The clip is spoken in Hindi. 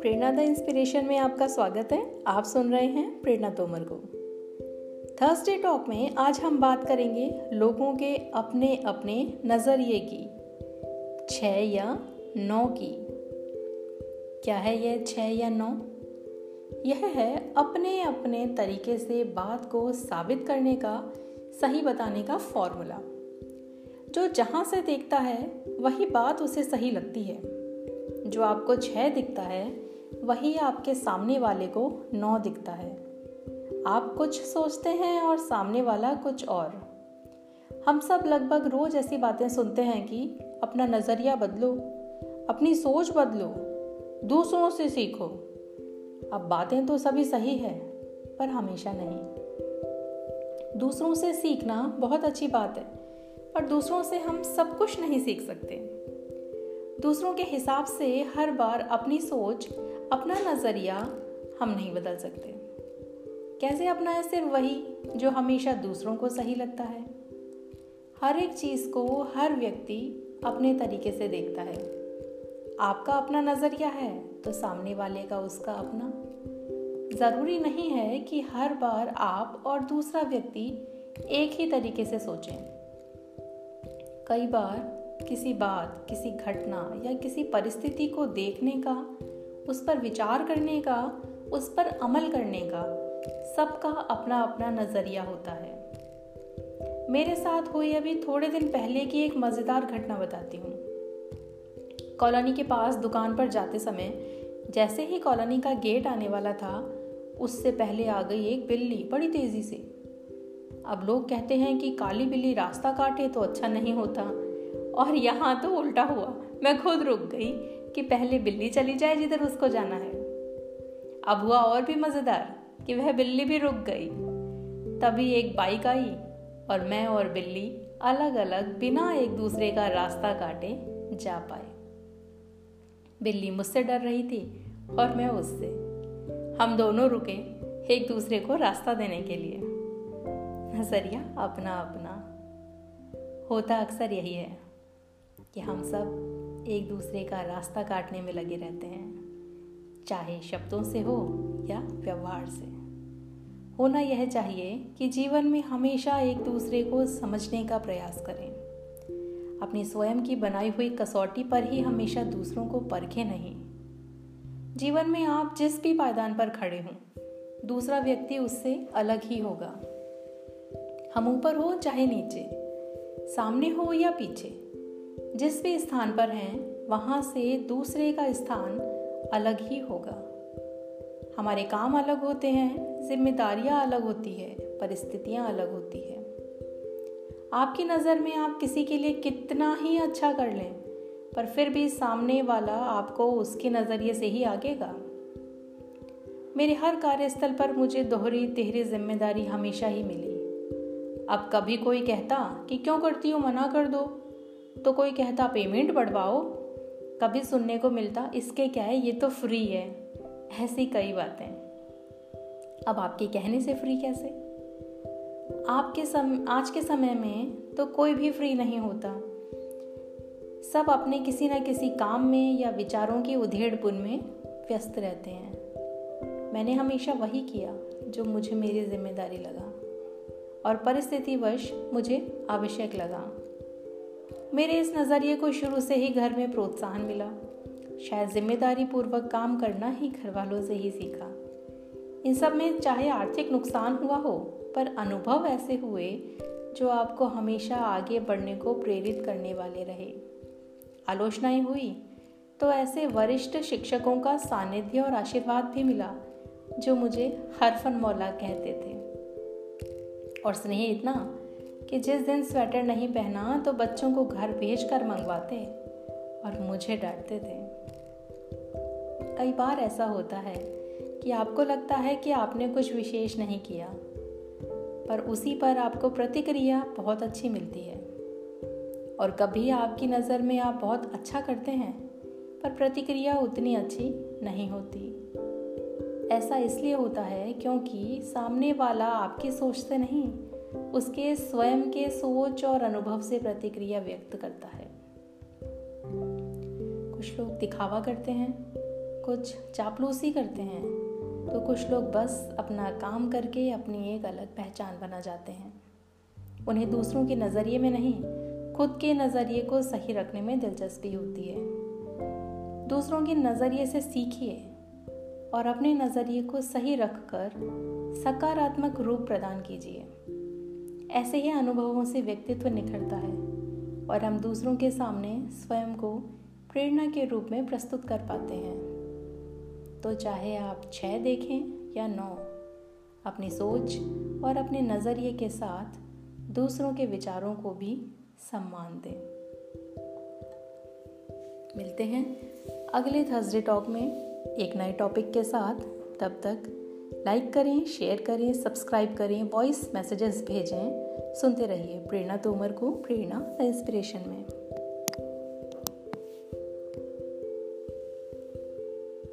प्रेरणा द इंस्पिरेशन में आपका स्वागत है। आप सुन रहे हैं प्रेरणा तोमर को। थर्सडे टॉक में आज हम बात करेंगे लोगों के अपने अपने नज़रिए की। छः या नौ की। क्या है यह छः या नौ? यह है अपने अपने तरीके से बात को साबित करने का, सही बताने का फॉर्मूला। जो जहाँ से देखता है, वही बात उसे सही लगती है। जो आपको छः दिखता है, वही आपके सामने वाले को नौ दिखता है। आप कुछ सोचते हैं और सामने वाला कुछ और। हम सब लगभग रोज ऐसी बातें सुनते हैं कि, अपना नज़रिया बदलो, अपनी सोच बदलो, दूसरों से सीखो। अब बातें तो सभी सही है, पर हमेशा नहीं। दूसरों से सीखना बहुत अच्छी बात है पर दूसरों से हम सब कुछ नहीं सीख सकते। दूसरों के हिसाब से हर बार अपनी सोच, अपना नज़रिया हम नहीं बदल सकते। कैसे अपना है सिर्फ़ वही जो हमेशा दूसरों को सही लगता है? हर एक चीज़ को हर व्यक्ति अपने तरीके से देखता है। आपका अपना नज़रिया है तो सामने वाले का उसका अपना। ज़रूरी नहीं है कि हर बार आप और दूसरा व्यक्ति एक ही तरीके से सोचें। कई बार किसी बात, किसी घटना या किसी परिस्थिति को देखने का, उस पर विचार करने का, उस पर अमल करने का सबका अपना अपना नज़रिया होता है। मेरे साथ हुई अभी थोड़े दिन पहले की एक मज़ेदार घटना बताती हूँ। कॉलोनी के पास दुकान पर जाते समय, जैसे ही कॉलोनी का गेट आने वाला था, उससे पहले आ गई एक बिल्ली बड़ी तेज़ी से। अब लोग कहते हैं कि काली बिल्ली रास्ता काटे तो अच्छा नहीं होता। और यहाँ तो उल्टा हुआ। मैं खुद रुक गई कि पहले बिल्ली चली जाए जिधर उसको जाना है। अब हुआ और भी मज़ेदार कि वह बिल्ली भी रुक गई। तभी एक बाइक आई और मैं और बिल्ली अलग अलग बिना एक दूसरे का रास्ता काटे जा पाए। बिल्ली मुझसे डर रही थी और मैं उससे। हम दोनों रुके एक दूसरे को रास्ता देने के लिए। नज़रिया, अपना अपना। होता अक्सर यही है कि हम सब एक दूसरे का रास्ता काटने में लगे रहते हैं, चाहे शब्दों से हो या व्यवहार से। होना यह चाहिए कि जीवन में हमेशा एक दूसरे को समझने का प्रयास करें। अपनी स्वयं की बनाई हुई कसौटी पर ही हमेशा दूसरों को परखें नहीं। जीवन में आप जिस भी पायदान पर खड़े हों, दूसरा व्यक्ति उससे अलग ही होगा। हम ऊपर हो चाहे नीचे, सामने हो या पीछे। जिस भी स्थान पर हैं, वहाँ से दूसरे का स्थान अलग ही होगा। हमारे काम अलग होते हैं, जिम्मेदारियाँ अलग होती है, परिस्थितियाँ अलग होती है। आपकी नज़र में आप किसी के लिए कितना ही अच्छा कर लें, पर फिर भी सामने वाला आपको उसके नज़रिए से ही आगेगा मेरे हर कार्यस्थल पर मुझे दोहरी तिहरी ज़िम्मेदारी हमेशा ही मिली। अब कभी कोई कहता कि क्यों करती हो, मना कर दो। तो कोई कहता, पेमेंट बढ़वाओ। कभी सुनने को मिलता, इसके क्या है? ये तो फ्री है। ऐसी कई बातें। अब आपके कहने से फ्री कैसे? आपके सम, आज के समय में तो कोई भी फ्री नहीं होता। सब अपने किसी न किसी काम में या विचारों की उधेड़पुन में व्यस्त रहते हैं। मैंने हमेशा वही किया, जो मुझे मेरी ज़िम्मेदारी लगा। और परिस्थितिवश मुझे आवश्यक लगा। मेरे इस नज़रिए को शुरू से ही घर में प्रोत्साहन मिला। शायद ज़िम्मेदारी पूर्वक काम करना ही घर वालों से ही सीखा। इन सब में चाहे आर्थिक नुकसान हुआ हो, पर अनुभव ऐसे हुए जो आपको हमेशा आगे बढ़ने को प्रेरित करने वाले रहे। आलोचनाएँ हुई तो ऐसे वरिष्ठ शिक्षकों का सानिध्य और आशीर्वाद भी मिला, जो मुझे हरफन मौला कहते थे। और स्नेह इतना कि जिस दिन स्वेटर नहीं पहना तो बच्चों को घर भेज कर मंगवाते और मुझे डांटते थे। कई बार ऐसा होता है कि आपको लगता है कि आपने कुछ विशेष नहीं किया, पर उसी पर आपको प्रतिक्रिया बहुत अच्छी मिलती है। और कभी आपकी नज़र में आप बहुत अच्छा करते हैं, पर प्रतिक्रिया उतनी अच्छी नहीं होती। ऐसा इसलिए होता है क्योंकि सामने वाला आपकी सोच से नहीं, उसके स्वयं के सोच और अनुभव से प्रतिक्रिया व्यक्त करता है। कुछ लोग दिखावा करते हैं, कुछ चापलूसी करते हैं तो कुछ लोग बस अपना काम करके अपनी एक अलग पहचान बना जाते हैं। उन्हें दूसरों के नज़रिए में नहीं, खुद के नज़रिए को सही रखने में दिलचस्पी होती है। दूसरों के नज़रिए से सीखिए और अपने नज़रिए को सही रखकर सकारात्मक रूप प्रदान कीजिए। ऐसे ही अनुभवों से व्यक्तित्व निखरता है और हम दूसरों के सामने स्वयं को प्रेरणा के रूप में प्रस्तुत कर पाते हैं। तो चाहे आप छः देखें या नौ, अपनी सोच और अपने नज़रिए के साथ दूसरों के विचारों को भी सम्मान दें। मिलते हैं अगले थर्सडे टॉक में। एक नए टॉपिक के साथ, तब तक लाइक करें शेयर करें सब्सक्राइब करें वॉइस मैसेजेस भेजें। सुनते रहिए प्रेरणा तोमर को, प्रेरणा इंस्पिरेशन में।